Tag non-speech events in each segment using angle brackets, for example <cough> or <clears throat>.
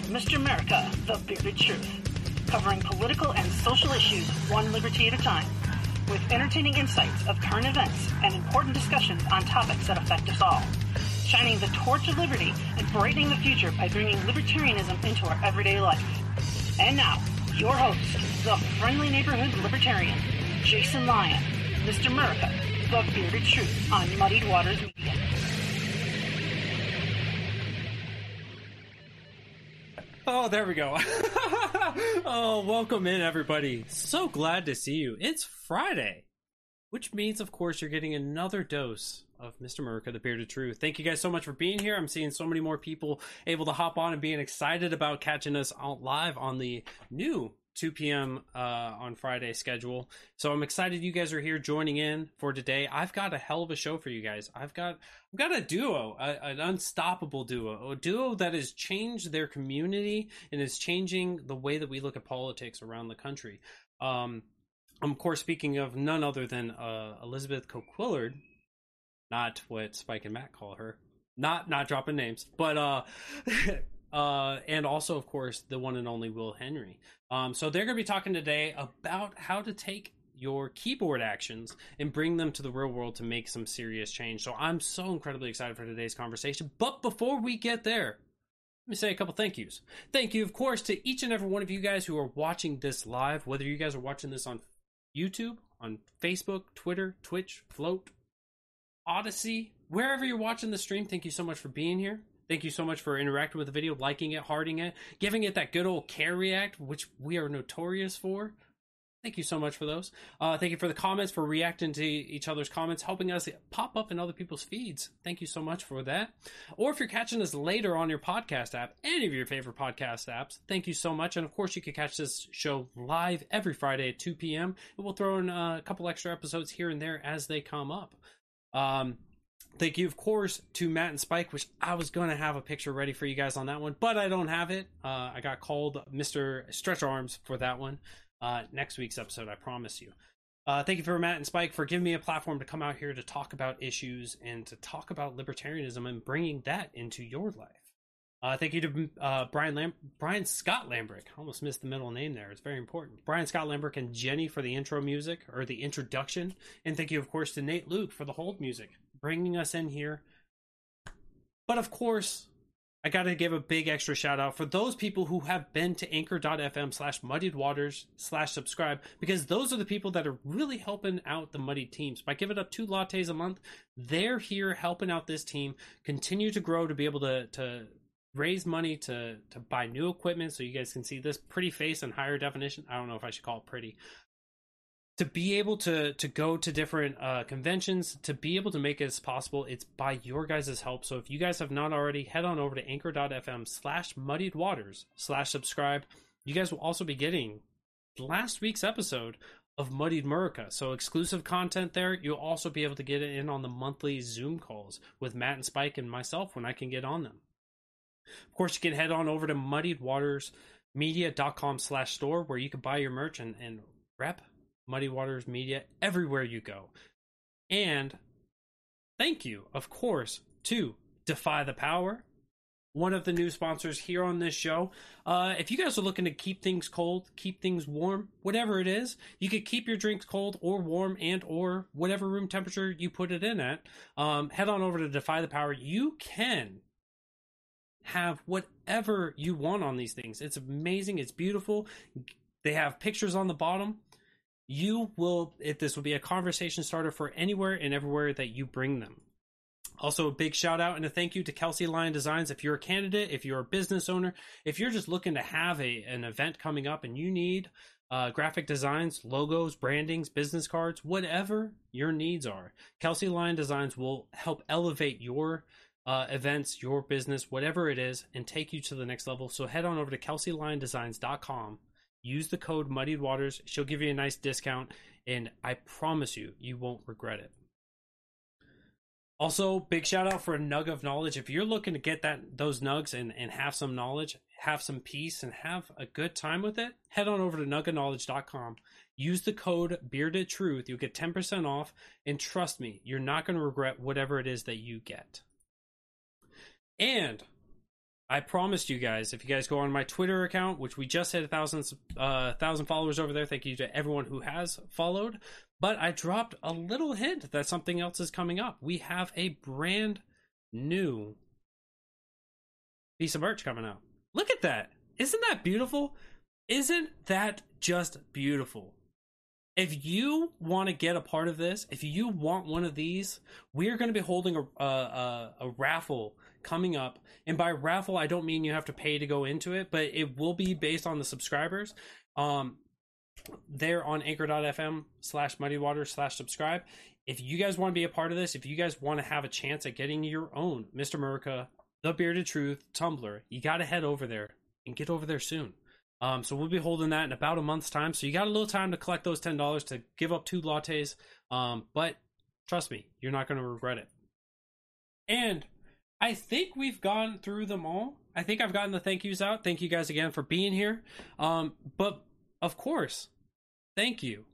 Mr. Murica, The Bearded Truth, covering political and social issues one liberty at a time, with entertaining insights of current events and important discussions on topics that affect us all, shining the torch of liberty and brightening the future by bringing libertarianism into our everyday life. And now, your host, the friendly neighborhood libertarian, Jason Lyon, Mr. Murica, The Bearded Truth on Muddied Waters Media. Oh, there we go. <laughs> oh, welcome in, everybody. So glad to see you. It's Friday, which means, of course, you're getting another dose of Mr. Murica, the Bearded Truth. Thank you guys so much for being here. I'm seeing so many more people able to hop on and being excited about catching us out live on the new 2 p.m. Uh, on Friday schedule. So I'm excited you guys are here joining in for today. I've got a hell of a show for you guys. I've got I've got a duo, a, an unstoppable duo, a duo that has changed their community and is changing the way that we look at politics around the country. Um, I'm of course speaking of none other than uh, Elizabeth Coquillard, not what Spike and Matt call her. Not not dropping names, but uh <laughs> uh, and also, of course, the one and only Will Henry. Um, so they're going to be talking today about how to take your keyboard actions and bring them to the real world to make some serious change. So I'm so incredibly excited for today's conversation. But before we get there, let me say a couple thank yous. Thank you, of course, to each and every one of you guys who are watching this live, whether you guys are watching this on YouTube, on Facebook, Twitter, Twitch, Flote, Odysee, wherever you're watching the stream. Thank you so much for being here. Thank you so much for interacting with the video, liking it, hearting it, giving it that good old care react, which we are notorious for. Thank you so much for those. Uh, thank you for the comments, for reacting to each other's comments, helping us pop up in other people's feeds. Thank you so much for that. Or if you're catching us later on your podcast app, any of your favorite podcast apps, thank you so much. And of course, you can catch this show live every Friday at 2 p.m. And we'll throw in a couple extra episodes here and there as they come up. Um, Thank you, of course, to Matt and Spike, which I was going to have a picture ready for you guys on that one, but I don't have it. Uh, I got called Mr. Stretch Arms for that one. Uh, next week's episode, I promise you. Uh, thank you for Matt and Spike for giving me a platform to come out here to talk about issues and to talk about libertarianism and bringing that into your life. Uh, thank you to uh, Brian Lam- Brian Scott Lambrick. Almost missed the middle name there. It's very important. Brian Scott Lambrick and Jenny for the intro music or the introduction, and thank you, of course, to Nate Luke for the hold music bringing us in here. But of course, I got to give a big extra shout out for those people who have been to anchor.fm slash muddied waters slash subscribe because those are the people that are really helping out the muddied teams. By giving up two lattes a month, they're here helping out this team continue to grow to be able to, to raise money to, to buy new equipment so you guys can see this pretty face in higher definition. I don't know if I should call it pretty, to be able to to go to different uh, conventions to be able to make it as possible it's by your guys' help. So if you guys have not already head on over to anchor.fm slash muddied waters slash subscribe. You guys will also be getting last week's episode of muddied Murica. so exclusive content there. You'll also be able to get it in on the monthly zoom calls with matt and spike and myself when i can get on them. Of course you can head on over to muddiedwatersmedia.com slash store where you can buy your merch and, and rep Muddy Waters Media everywhere you go. And thank you, of course, to Defy the Power, one of the new sponsors here on this show. Uh, if you guys are looking to keep things cold, keep things warm, whatever it is, you could keep your drinks cold or warm and or whatever room temperature you put it in at. Um, head on over to Defy the Power. You can have whatever you want on these things. It's amazing. It's beautiful. They have pictures on the bottom you will if this will be a conversation starter for anywhere and everywhere that you bring them also a big shout out and a thank you to kelsey lion designs if you're a candidate if you're a business owner if you're just looking to have a an event coming up and you need uh, graphic designs, logos, brandings, business cards, whatever your needs are. Kelsey Lion Designs will help elevate your uh, events, your business, whatever it is, and take you to the next level. So head on over to kelseyliondesigns.com. Use the code Muddied Waters. She'll give you a nice discount, and I promise you, you won't regret it. Also, big shout out for a nug of knowledge. If you're looking to get that those nugs and, and have some knowledge, have some peace, and have a good time with it, head on over to nugofknowledge.com. Use the code Bearded Truth. You'll get 10% off. And trust me, you're not going to regret whatever it is that you get. And I promised you guys, if you guys go on my Twitter account, which we just hit a thousand, uh, thousand followers over there, thank you to everyone who has followed. But I dropped a little hint that something else is coming up. We have a brand new piece of merch coming out. Look at that. Isn't that beautiful? Isn't that just beautiful? If you want to get a part of this, if you want one of these, we are going to be holding a, a, a, a raffle coming up. And by raffle, I don't mean you have to pay to go into it, but it will be based on the subscribers. Um, there on anchor.fm slash muddy water slash subscribe. If you guys want to be a part of this, if you guys want to have a chance at getting your own Mr. Murica, The Bearded Truth tumbler, you got to head over there and get over there soon. Um, so we'll be holding that in about a month's time. So you got a little time to collect those ten dollars to give up two lattes. Um, but trust me, you're not going to regret it. And I think we've gone through them all. I think I've gotten the thank yous out. Thank you guys again for being here. Um, but of course, thank you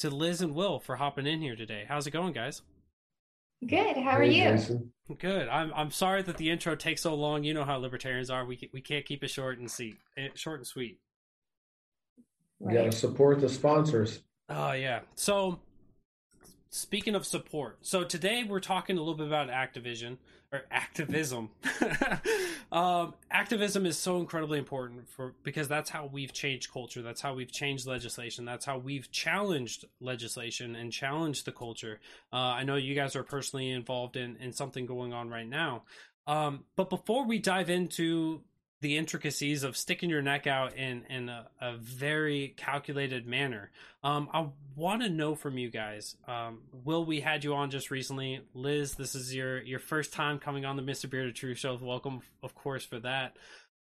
to Liz and Will for hopping in here today. How's it going, guys? Good. How are hey, you? Jason. Good. I'm I'm sorry that the intro takes so long. You know how libertarians are. We we can't keep it short and sweet. Eh, short and sweet. You got to support the sponsors. Oh yeah. So speaking of support, so today we're talking a little bit about Activision or activism. <laughs> um, activism is so incredibly important for because that's how we've changed culture. That's how we've changed legislation. That's how we've challenged legislation and challenged the culture. Uh, I know you guys are personally involved in in something going on right now. Um, but before we dive into the intricacies of sticking your neck out in in a, a very calculated manner. Um, I want to know from you guys. Um, Will, we had you on just recently. Liz, this is your your first time coming on the Mr. Bearded Truth show. Welcome, of course, for that.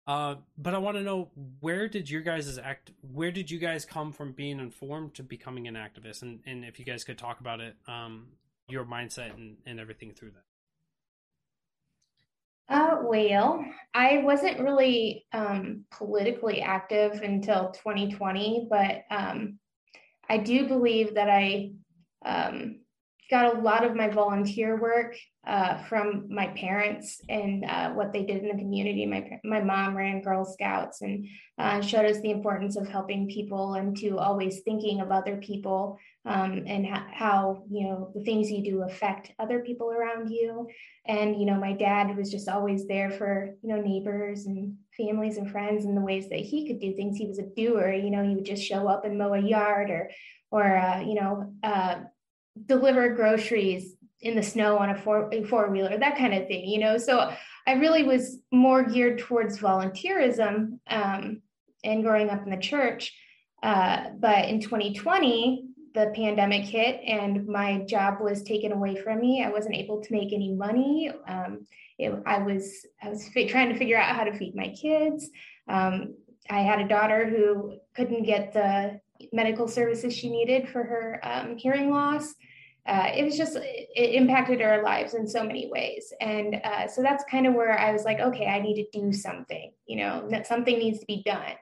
Uh, but I want to know where did your guys' act? Where did you guys come from being informed to becoming an activist? And and if you guys could talk about it, um, your mindset and and everything through that. Uh, well, I wasn't really um, politically active until 2020, but um, I do believe that I um, got a lot of my volunteer work uh, from my parents and uh, what they did in the community. My my mom ran Girl Scouts and uh, showed us the importance of helping people and to always thinking of other people um, and ha- how you know the things you do affect other people around you. And you know, my dad was just always there for you know neighbors and families and friends and the ways that he could do things. He was a doer. You know, he would just show up and mow a yard or or uh, you know uh, deliver groceries in the snow on a four four wheeler, that kind of thing, you know. So I really was more geared towards volunteerism um, and growing up in the church. Uh, but in 2020, the pandemic hit and my job was taken away from me. I wasn't able to make any money. Um, it, I was I was fi- trying to figure out how to feed my kids. Um, I had a daughter who couldn't get the medical services she needed for her um, hearing loss. Uh, it was just it impacted our lives in so many ways. And uh, so that's kind of where i was like okay i need to do something you know something needs to be done.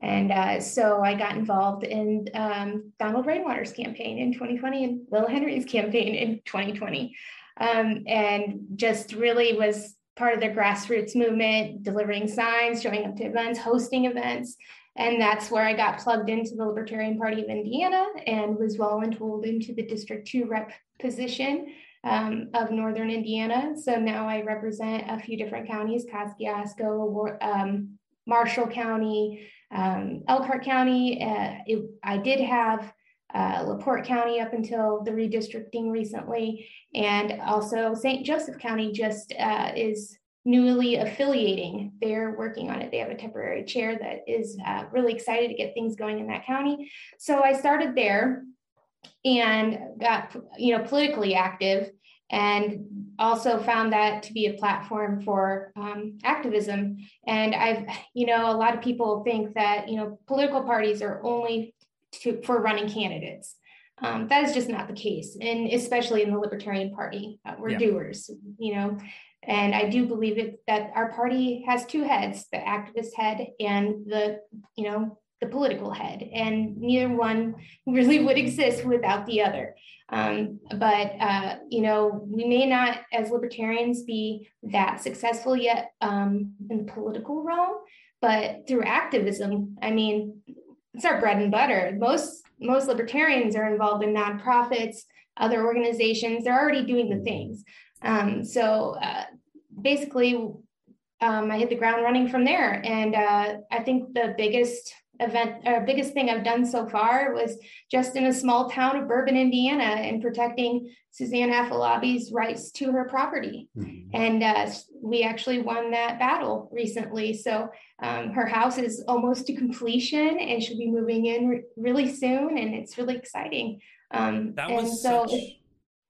And uh, so i got involved in um, donald rainwater's campaign in 2020 and will henry's <laughs> campaign in 2020 um, and just really was part of their grassroots movement delivering signs showing up to events hosting events and that's where I got plugged into the Libertarian Party of Indiana and was voluntold into the District 2 rep position um, of Northern Indiana. So now I represent a few different counties Kosciusko, um, Marshall County, um, Elkhart County. Uh, it, I did have uh, LaPorte County up until the redistricting recently, and also St. Joseph County just uh, is newly affiliating. They're working on it. They have a temporary chair that is uh, really excited to get things going in that county. So I started there and got you know politically active and also found that to be a platform for um, activism and i've you know a lot of people think that you know political parties are only to, for running candidates um, that is just not the case and especially in the libertarian party uh, we're yeah. doers you know and i do believe it that our party has two heads the activist head and the you know the political head, and neither one <laughs> really would exist without the other. Um, but uh, you know, we may not, as libertarians, be that successful yet um, in the political realm, but through activism, I mean, it's our bread and butter. Most most libertarians are involved in nonprofits, other organizations. They're already doing the things. Um, so uh, basically, um, I hit the ground running from there. And uh, I think the biggest event or biggest thing I've done so far was just in a small town of Bourbon, Indiana, and protecting Suzanne Afolabi's rights to her property. Mm-hmm. And uh, we actually won that battle recently. So um, her house is almost to completion, and she'll be moving in re- really soon, and it's really exciting. Um, that was so. Such,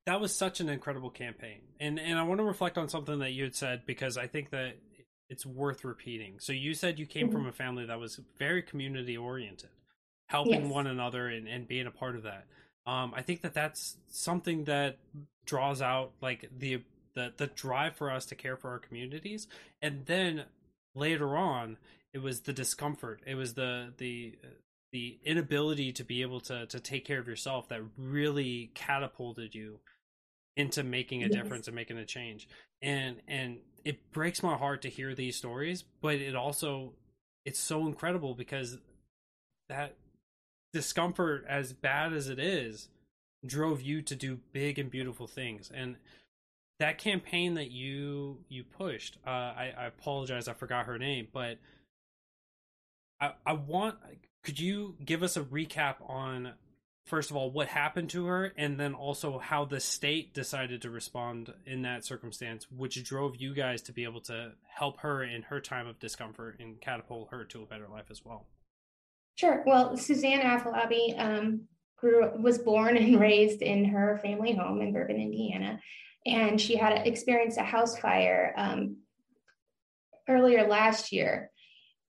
that was such an incredible campaign, and and I want to reflect on something that you had said because I think that it's worth repeating. So you said you came mm-hmm. from a family that was very community oriented, helping yes. one another and, and being a part of that. Um, I think that that's something that draws out like the the the drive for us to care for our communities, and then later on, it was the discomfort. It was the the the inability to be able to to take care of yourself that really catapulted you into making a yes. difference and making a change. And and it breaks my heart to hear these stories, but it also it's so incredible because that discomfort as bad as it is drove you to do big and beautiful things and that campaign that you you pushed uh, I, I apologize i forgot her name but i i want could you give us a recap on first of all what happened to her and then also how the state decided to respond in that circumstance which drove you guys to be able to help her in her time of discomfort and catapult her to a better life as well. Sure. Well suzanne afolabi um, grew was born and <laughs> raised in her family home in bourbon indiana and she had experienced a house fire um, earlier last year.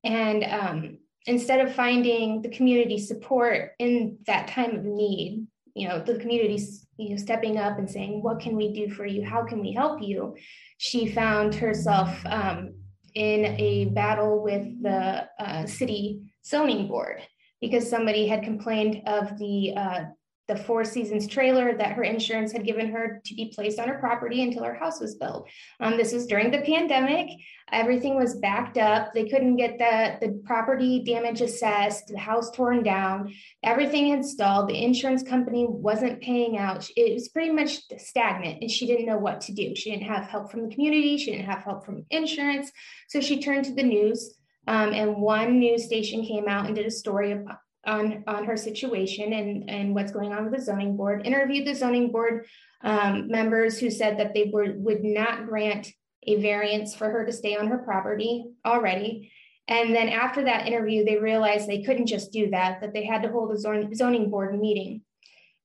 And um, instead of finding the community support in that time of need, you know, the community you know stepping up and saying, "What can we do for you? How can we help you?" She found herself um, in a battle with the uh, city zoning board because somebody had complained of the uh, the Four Seasons trailer that her insurance had given her to be placed on her property until her house was built. Um, this was during the pandemic. Everything was backed up. They couldn't get the, the property damage assessed, the house torn down, everything installed. The insurance company wasn't paying out. It was pretty much stagnant, and she didn't know what to do. She didn't have help from the community, she didn't have help from insurance. So she turned to the news. Um, and one news station came out and did a story about, on, on her situation and, and what's going on with the zoning board, interviewed the zoning board um, members who said that they were, would not grant a variance for her to stay on her property already. And then after that interview, they realized they couldn't just do that, that they had to hold a zoning board meeting.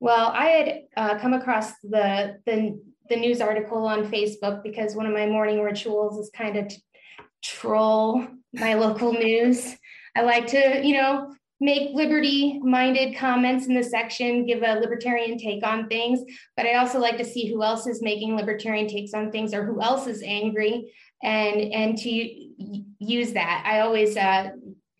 Well, I had uh, come across the, the, the news article on Facebook because one of my morning rituals is kind of troll my local news. I like to, you know, make liberty minded comments in the section, give a libertarian take on things, but I also like to see who else is making libertarian takes on things or who else is angry and and to use that. I always uh,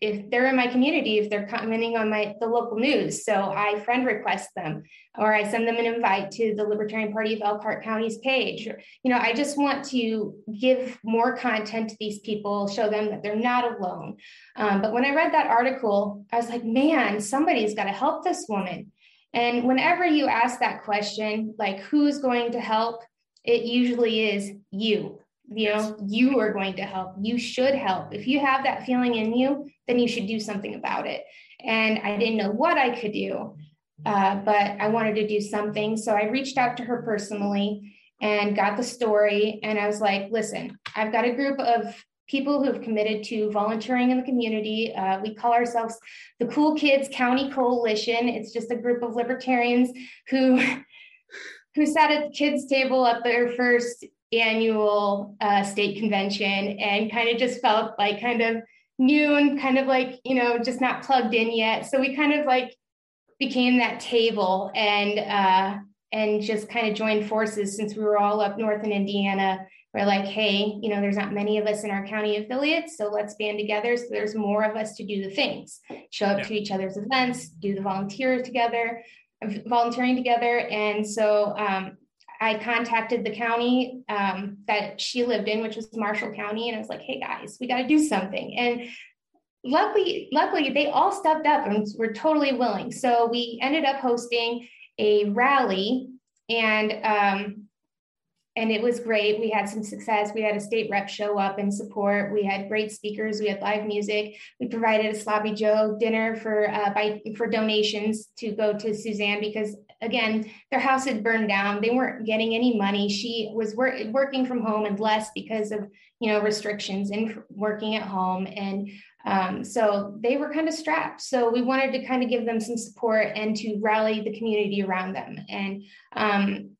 if they're in my community, if they're commenting on my the local news, so I friend request them or I send them an invite to the Libertarian Party of Elkhart County's page. You know, I just want to give more content to these people, show them that they're not alone. Um, but when I read that article, I was like, man, somebody's got to help this woman. And whenever you ask that question, like who's going to help, it usually is you you know you are going to help you should help if you have that feeling in you then you should do something about it and i didn't know what i could do uh, but i wanted to do something so i reached out to her personally and got the story. And I was like, listen, I've got a group of people who have committed to volunteering in the community. Uh, we call ourselves the Cool Kids County Coalition. It's just a group of libertarians who <laughs> who sat at the kids' table at their first annual uh, state convention and kind of just felt like kind of new and kind of like you know just not plugged in yet. So we kind of like became that table and uh, and just kind of joined forces since we were all up north in Indiana. We're like, hey, you know, there's not many of us in our county affiliates, so let's band together so there's more of us to do the things, show up yeah. to each other's events, do the volunteers together, volunteering together. And so um, I contacted the county um, that she lived in, which was Marshall County, and I was like, hey guys, we got to do something. And luckily, luckily, they all stepped up and were totally willing. So we ended up hosting a rally and um, and it was great. We had some success. We had a state rep show up and support. We had great speakers. We had live music. We provided a sloppy Joe dinner for uh, by for donations to go to Suzanne because again their house had burned down. They weren't getting any money. She was wor- working from home and less because of you know restrictions and working at home and um, so they were kind of strapped. So we wanted to kind of give them some support and to rally the community around them. And um,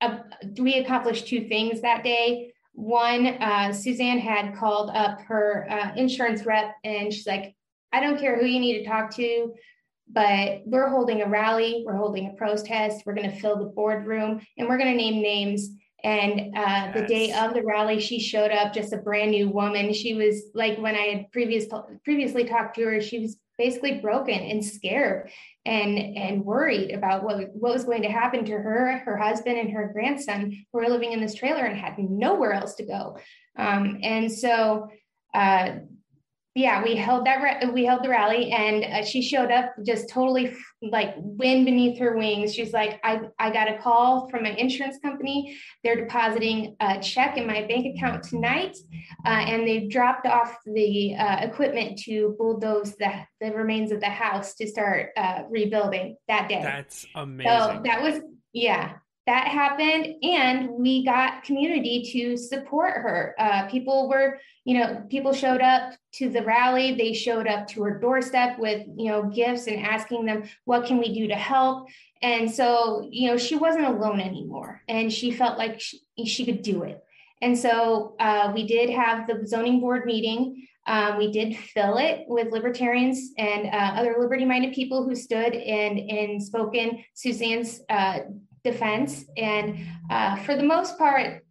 uh, we accomplished two things that day. One, uh, Suzanne had called up her uh, insurance rep and she's like, I don't care who you need to talk to, but we're holding a rally, we're holding a protest, we're going to fill the boardroom, and we're going to name names and uh, yes. the day of the rally, she showed up just a brand new woman. She was like when I had previous previously talked to her, she was basically broken and scared and and worried about what what was going to happen to her, her husband, and her grandson who were living in this trailer and had nowhere else to go. Um, and so uh, yeah, we held that we held the rally, and uh, she showed up just totally like wind beneath her wings. She's like, I I got a call from my insurance company. They're depositing a check in my bank account tonight, uh, and they dropped off the uh, equipment to bulldoze the the remains of the house to start uh, rebuilding that day. That's amazing. So that was yeah that happened and we got community to support her. Uh, people were you know people showed up to the rally. They showed up to her doorstep with you know gifts and asking them what can we do to help? And so you know she wasn't alone anymore and she felt like she, she could do it. And so uh, we did have the zoning board meeting. Um, we did fill it with libertarians and uh, other liberty-minded people who stood and and spoken Suzanne's uh, defense. And uh, for the most part,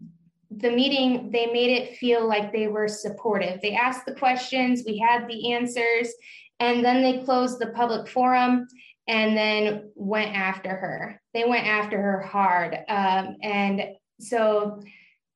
the meeting, they made it feel like they were supportive. They asked the questions, we had the answers, and then they closed the public forum and then went after her. They went after her hard. Um, and so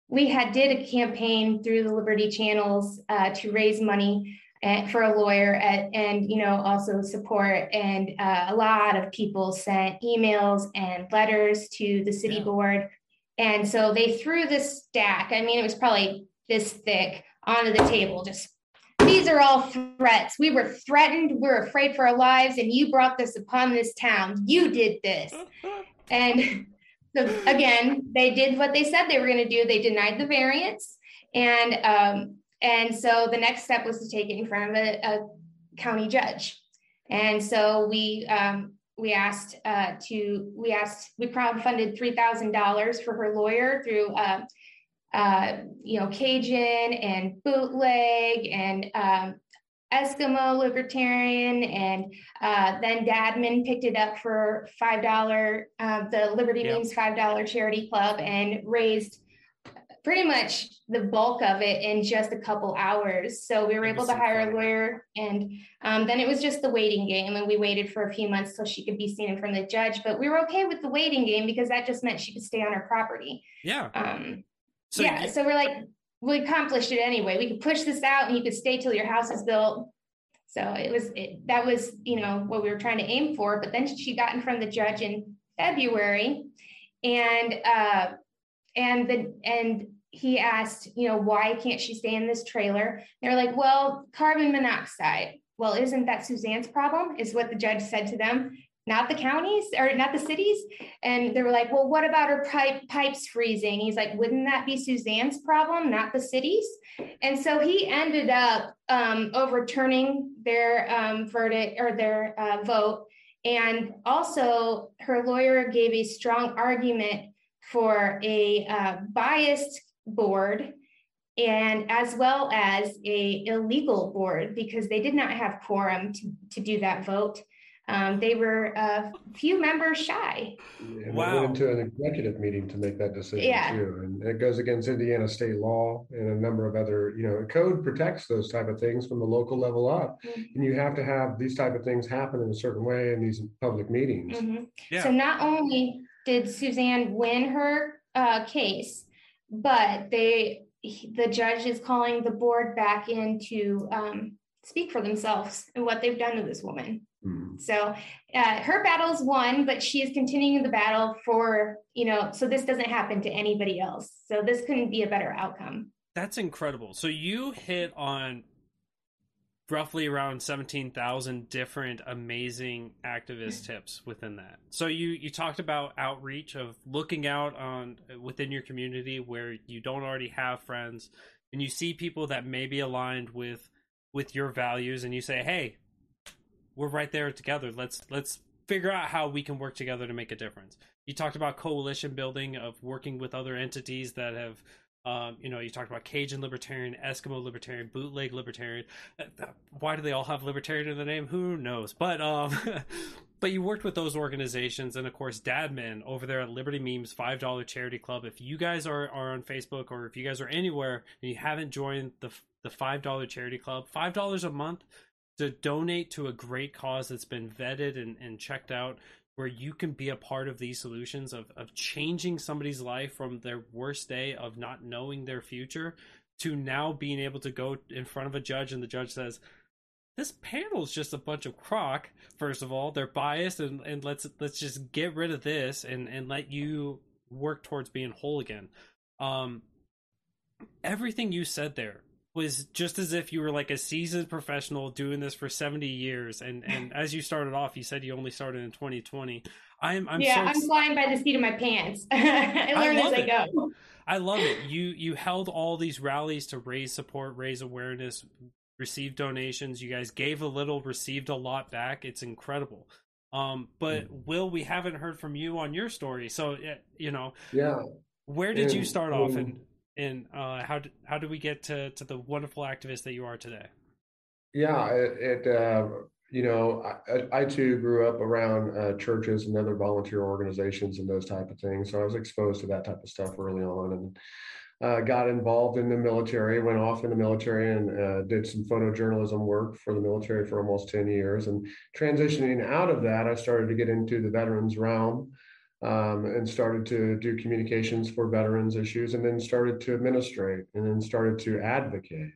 we had did a campaign through the Liberty channels uh, to raise money and, for a lawyer at, and you know also support and uh, a lot of people sent emails and letters to the city yeah. board. And so they threw this stack i mean it was probably this thick onto the table just these are all threats. We were threatened. We're afraid for our lives and you brought this upon this town. You did this. <laughs> And so again they did what they said they were going to do. They denied the variance. And um, and so the next step was to take it in front of a, a county judge. And so we um, we asked uh, to we asked we crowdfunded three thousand dollars for her lawyer through uh, uh, you know Cajun and Bootleg and um, Eskimo Libertarian, and uh, then Dadman picked it up for five dollar. Uh, the Liberty yep. Memes five dollar charity club and raised pretty much the bulk of it in just a couple hours. So we were able to hire a lawyer, and um, then it was just the waiting game. And we waited for a few months till she could be seen in front of the judge. But we were okay with the waiting game because that just meant she could stay on her property. Yeah. Um, so yeah. You- so we're like, we accomplished it anyway. We could push this out, and you could stay till your house is built. So it was it, that was you know what we were trying to aim for. But then she got in front of the judge in February, and uh, and the and he asked, you know, why can't she stay in this trailer? They're like, well, carbon monoxide. Well, isn't that Suzanne's problem? Is what the judge said to them. not the counties or not the cities. And they were like, well, what about her pipe pipes freezing? He's like, wouldn't that be Suzanne's problem, not the cities? And so he ended up um, overturning their um, verdict or their uh, vote. And also, her lawyer gave a strong argument for a uh, biased board and as well as a illegal board because they did not have quorum to, to do that vote. Um, they were a few members shy. And wow. they went into an executive meeting to make that decision yeah. too. And it goes against Indiana state law and a number of other, you know, code protects those type of things from the local level up. Mm-hmm. And you have to have these type of things happen in a certain way in these public meetings. Mm-hmm. Yeah. So not only did Suzanne win her uh, case, but they the judge is calling the board back in to um, speak for themselves and what they've done to this woman. Mm. So uh, her battle's won, but she is continuing the battle for, you know, so this doesn't happen to anybody else. So this couldn't be a better outcome. That's incredible. So you hit on roughly around 17,000 different amazing activist hmm. tips within that. So you you talked about outreach of looking out on within your community where you don't already have friends and you see people that may be aligned with with your values and you say, "Hey, we're right there together. Let's let's figure out how we can work together to make a difference." You talked about coalition building of working with other entities that have um, you know, you talked about Cajun libertarian, Eskimo libertarian, bootleg libertarian. Uh, why do they all have libertarian in the name? Who knows? But um, <laughs> but you worked with those organizations, and of course, Dadman over there at Liberty Memes Five Dollar Charity Club. If you guys are are on Facebook or if you guys are anywhere and you haven't joined the the five dollar charity club, five dollars a month to donate to a great cause that's been vetted and, and checked out where you can be a part of these solutions of, of changing somebody's life from their worst day of not knowing their future to now being able to go in front of a judge and the judge says this panel is just a bunch of crock first of all. They're biased and, and let's let's just get rid of this and and let you work towards being whole again. Um everything you said there was just as if you were like a seasoned professional doing this for 70 years and and <laughs> as you started off you said you only started in 2020 i'm i'm yeah so i'm flying by the seat of my pants. <laughs> I learn I as i go. I love it. You you held all these rallies to raise support raise awareness receive donations. You guys gave a little received a lot back. It's incredible. Um but mm. will we haven't heard from you on your story so you know yeah. where did and, you start off and and uh, how did, how do we get to to the wonderful activist that you are today? Yeah, it, it uh, you know I, I, too grew up around uh, churches and other volunteer organizations and those type of things, so I was exposed to that type of stuff early on and. Uh, got involved in the military, went off in the military and uh, did some photojournalism work for the military for almost 10 years. And transitioning out of that, I started to get into the veterans realm um, and started to do communications for veterans issues and then started to administrate and then started to advocate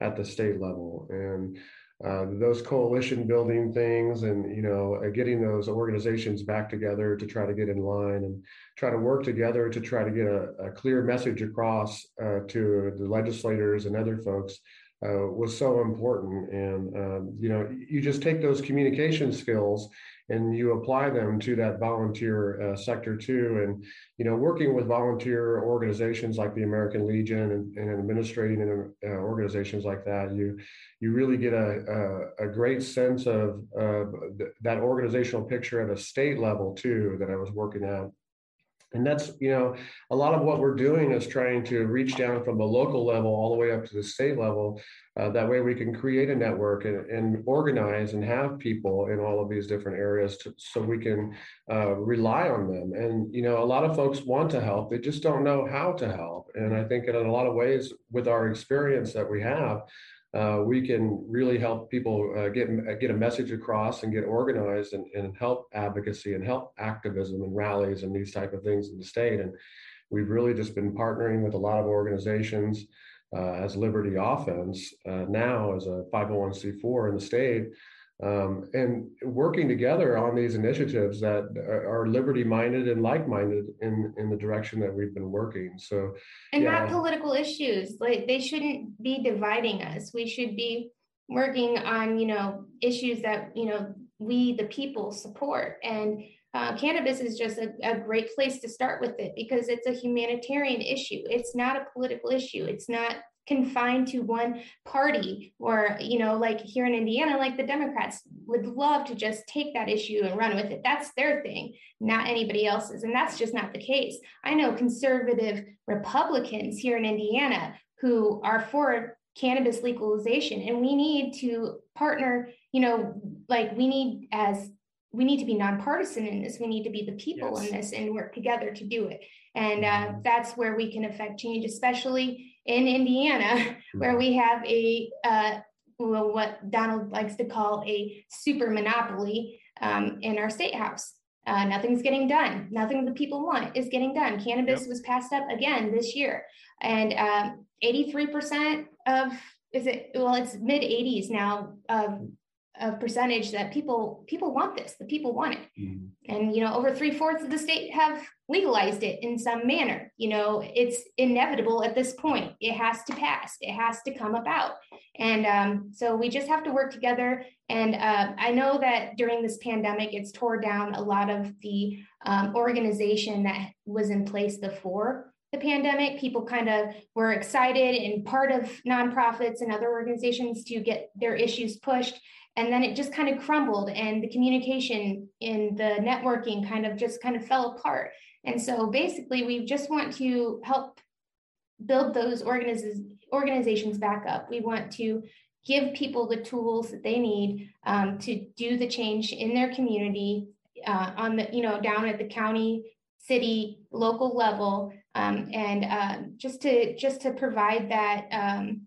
at the state level. And uh, those coalition building things and you know uh, getting those organizations back together to try to get in line and try to work together to try to get a, a clear message across uh, to the legislators and other folks uh, was so important. And um, you know you just take those communication skills and you apply them to that volunteer uh, sector too. And you know, working with volunteer organizations like the American Legion and, and administrating in uh, organizations like that, you you really get a a, a great sense of uh, that organizational picture at a state level too that I was working at and that's, you know, a lot of what we're doing is trying to reach down from the local level all the way up to the state level. Uh, that way we can create a network and, and, organize and have people in all of these different areas to, so we can uh, rely on them. And, you know, a lot of folks want to help, they just don't know how to help. And I think in a lot of ways, with our experience that we have, uh, we can really help people uh, get uh, get a message across and get organized and, and help advocacy and help activism and rallies and these type of things in the state. And we've really just been partnering with a lot of organizations uh, as Liberty Offense uh, now as a 501c4 in the state um, and working together on these initiatives that are liberty minded and like minded in, in the direction that we've been working. So, and yeah. not political issues, like they shouldn't be dividing us. We should be working on, you know, issues that, you know, we the people support and uh, cannabis is just a, a, great place to start with it because it's a humanitarian issue it's not a political issue it's not confined to one party or you know like here in indiana like the democrats would love to just take that issue and run with it. That's their thing not anybody else's. And that's just not the case. I know conservative republicans here in indiana who are for cannabis legalization and we need to partner you know like we need as we need to be nonpartisan in this. We need to be the people yes. in this and work together to do it. And uh, mm-hmm. that's where we can affect change especially in indiana <laughs> where we have a uh, well, what donald likes to call a super monopoly um, in our state house. Uh, nothing's getting done. Nothing the people want is getting done. Cannabis yep. was passed up again this year. And um, 83% of is it well it's mid 80s now of of percentage that people people want this. The people want it. Mm-hmm. and you know over three-fourths of the state have legalized it in some manner. You know it's inevitable at this point. It has to pass. It has to come about. And um, so we just have to work together. And uh, i know that during this pandemic it's tore down a lot of the um, organization that was in place before the pandemic, people kind of were excited and part of nonprofits and other organizations to get their issues pushed. And then it just kind of crumbled, and the communication in the networking kind of just kind of fell apart. And so basically, we just want to help build those organiz- organizations back up. We want to give people the tools that they need um, to do the change in their community uh, on the, you know, down at the county, city, local level um, and uh, just to just to provide that um,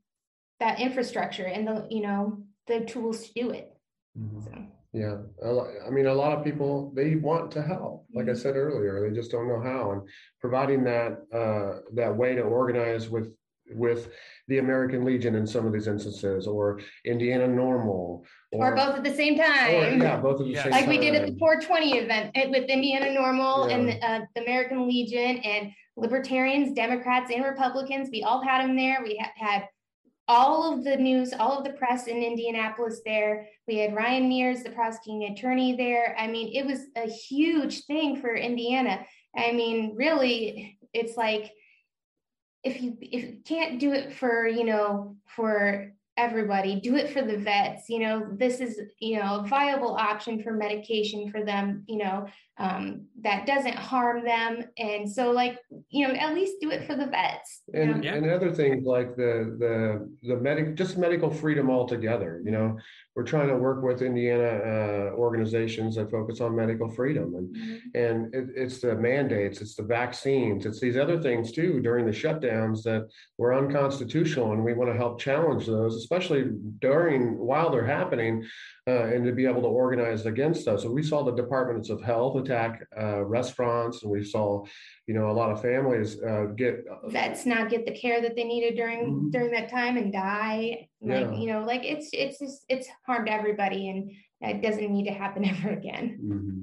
that infrastructure and the you know the tools to do it. Mm-hmm. So. Yeah, I mean, a lot of people they want to help. Like I mm-hmm. said earlier, they just don't know how. And providing that uh, that way to organize with with the American Legion in some of these instances, or Indiana NORML. or, or both at the same time. Or, yeah, both at the yeah. same like time. Like we did at the 420 event eh, with Indiana NORML yeah. and uh, the American Legion and libertarians, Democrats, and Republicans. We all had them there. We ha- had all of the news, all of the press in Indianapolis there. We had Ryan Mears, the prosecuting attorney, there. I mean, it was a huge thing for Indiana. I mean, really, it's like if you if you can't do it for you know for everybody do it for the vets you know this is you know a viable option for medication for them you know um, that doesn't harm them. And so like you know at least do it for the vets and, and other things like the the the medic just medical freedom altogether you know? We're trying to work with indiana uh, organizations that focus on medical freedom and mm-hmm. and it, it's the mandates it's the vaccines it's these other things too during the shutdowns that were unconstitutional and we want to help challenge those especially during while they're happening uh, and to be able to organize against us. So we saw the departments of health attack uh, restaurants, and we saw, you know, a lot of families uh, get vets not get the care that they needed during mm-hmm. during that time and die. Like yeah. you know, like it's it's just, it's harmed everybody, and it doesn't need to happen <laughs> ever again. Mm-hmm.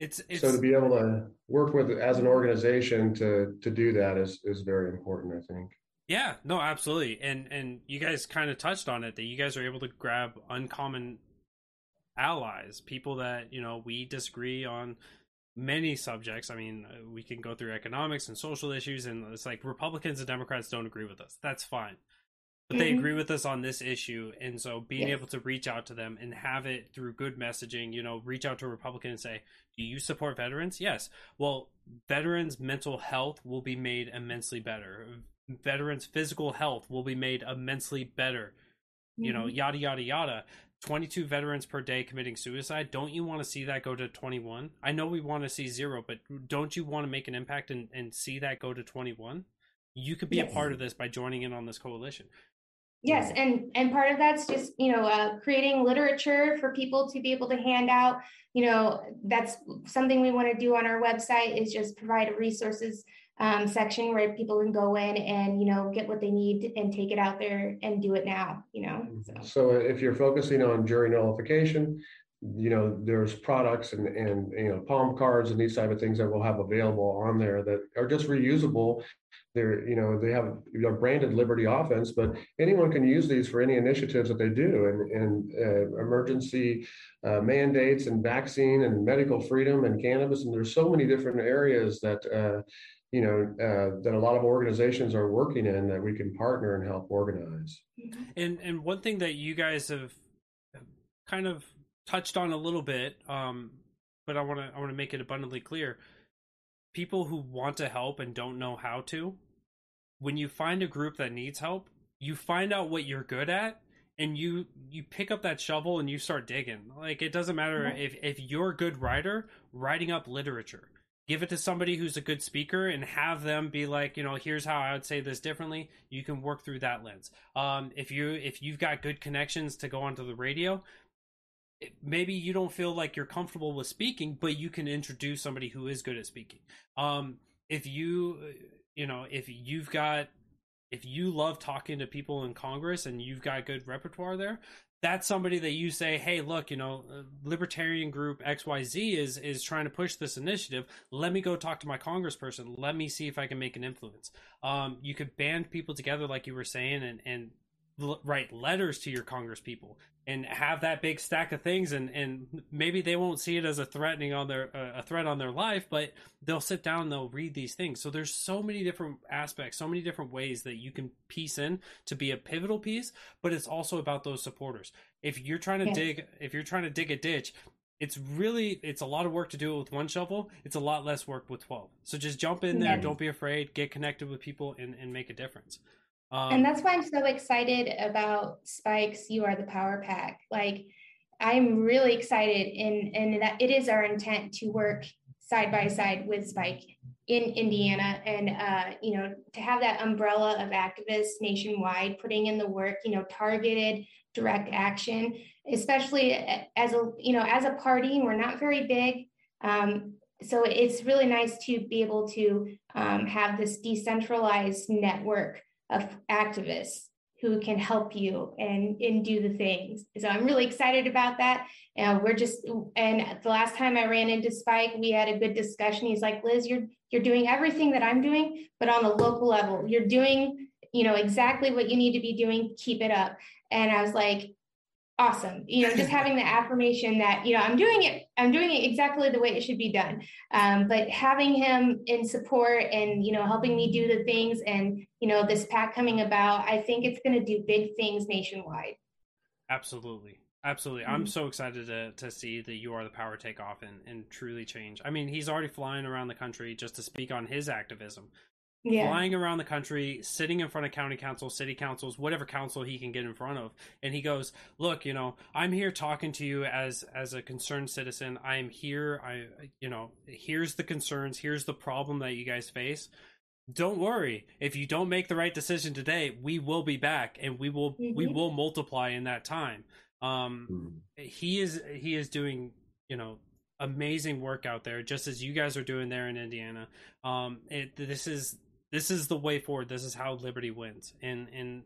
It's, it's so to be able to work with as an organization to to do that is is very important. I think. Yeah, no, absolutely. And and you guys kind of touched on it that you guys are able to grab uncommon allies, people that, you know, we disagree on many subjects. I mean, uh, we can go through economics and social issues and it's like Republicans and Democrats don't agree with us. That's fine. But mm-hmm. they agree with us on this issue and so being yes. able to reach out to them and have it through good messaging, you know, reach out to a Republican and say, "Do you support veterans?" Yes. Well, veterans' mental health will be made immensely better veterans' physical health will be made immensely better. Mm-hmm. You know, mm-hmm. yada yada yada. 22 veterans per day committing suicide. Don't you want to see that go to 21? I know we want to see zero, but don't you want to make an impact and, and see that go to 21? You could be yes. a part of this by joining in on this coalition. Yes, and and part of that's just you know uh, creating literature for people to be able to hand out. You know, that's something we want to do on our website is just provide resources um, section where people can go in and you know get what they need and take it out there and do it now you know so. so if you're focusing on jury nullification you know there's products and and you know palm cards and these type of things that we'll have available on there that are just reusable they're you know they have you know, branded liberty offense but anyone can use these for any initiatives that they do and and uh, emergency uh, mandates and vaccine and medical freedom and cannabis and there's so many different areas that uh, you know uh, that a lot of organizations are working in that we can partner and help organize and and one thing that you guys have kind of touched on a little bit, um, but I want to I want to make it abundantly clear. People who want to help and don't know how to, when you find a group that needs help, you find out what you're good at and you you pick up that shovel and you start digging. Like it doesn't matter mm-hmm. if if you're a good writer, writing up literature. Give it to somebody who's a good speaker and have them be like, you know, here's how I would say this differently. You can work through that lens. Um, if you if you've got good connections to go onto the radio, maybe you don't feel like you're comfortable with speaking, but you can introduce somebody who is good at speaking. Um, if you, you know, if you've got, if you love talking to people in Congress and you've got good repertoire there, that's somebody that you say, hey, look, you know, uh, libertarian group XYZ is is trying to push this initiative. Let me go talk to my congressperson. Let me see if I can make an influence. Um, you could band people together, like you were saying, and and write letters to your congress people and have that big stack of things and and maybe they won't see it as a threatening on their uh, a threat on their life but they'll sit down and they'll read these things. So there's so many different aspects so many different ways that you can piece in to be a pivotal piece but it's also about those supporters. If you're trying to dig if you're trying to dig a ditch it's really it's a lot of work to do it with one shovel. It's a lot less work with 12 so just jump in there don't be afraid get connected with people and, and make a difference um, and that's why I'm so excited about Spike's You Are the Power PAC. Like, I'm really excited, and and that it is our intent to work side by side with Spike in Indiana, and uh, you know, to have that umbrella of activists nationwide putting in the work, you know, targeted direct action, especially as a you know as a party, we're not very big. Um, so it's really nice to be able to um, have this decentralized network of activists who can help you and and do the things. So I'm really excited about that. And we're just and the last time I ran into Spike, we had a good discussion. He's like, Liz, you're you're doing everything that I'm doing, but on the local level. You're doing, you know, exactly what you need to be doing. Keep it up. And I was like, awesome. You know just having the affirmation that you know i'm doing it i'm doing it exactly the way it should be done. Um, but having him in support and you know helping me do the things and you know this pack coming about i think it's going to do big things nationwide. Absolutely. Absolutely. Mm-hmm. i'm so excited to, to see that you are the power take off and, and truly change. I mean he's already flying around the country just to speak on his activism yeah. flying around the country, sitting in front of county council, city councils, whatever council he can get in front of, and he goes, "Look, you know, I'm here talking to you as as a concerned citizen. I am here. I, you know, here's the concerns. Here's the problem that you guys face." Don't worry. If you don't make the right decision today, we will be back and we will mm-hmm. we will multiply in that time. Um, mm. he is he is doing you know amazing work out there, just as you guys are doing there in Indiana. Um, it, this is this is the way forward. This is how Liberty wins. And and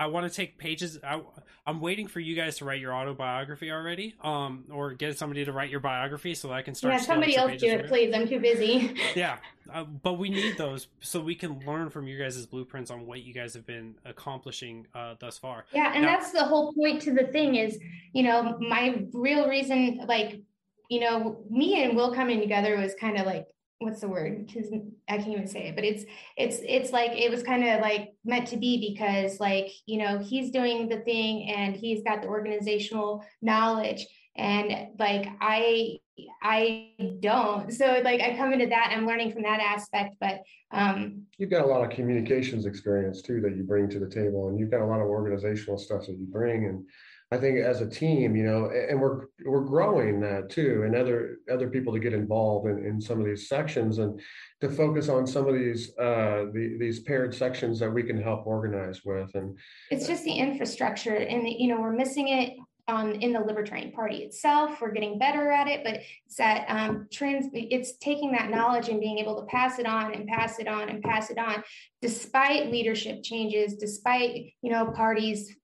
I want to take pages. I, am waiting for you guys to write your autobiography already, um, or get somebody to write your biography so I can start. Yeah, somebody else do it, please. I'm too busy. <laughs> yeah, uh, but we need those so we can learn from you guys' blueprints on what you guys have been accomplishing uh, thus far. Yeah, and now, that's the whole point to the thing is, you know, my real reason, like, you know, me and Will coming together was kind of like what's the word? Because i can't even say it but it's it's it's like it was kind of like meant to be because like you know he's doing the thing and he's got the organizational knowledge. And like i i don't. So like i come into that i'm learning from that aspect but um you've got a lot of communications experience too that you bring to the table and you've got a lot of organizational stuff that you bring and I think as a team, you know, and we're we're growing that too, and other other people to get involved in, in some of these sections and to focus on some of these uh, the, these paired sections that we can help organize with. And it's just the infrastructure, and the, you know, we're missing it on in the Libertarian Party itself. We're getting better at it, but it's that um, trans. It's taking that knowledge and being able to pass it on and pass it on and pass it on, despite leadership changes, despite you know parties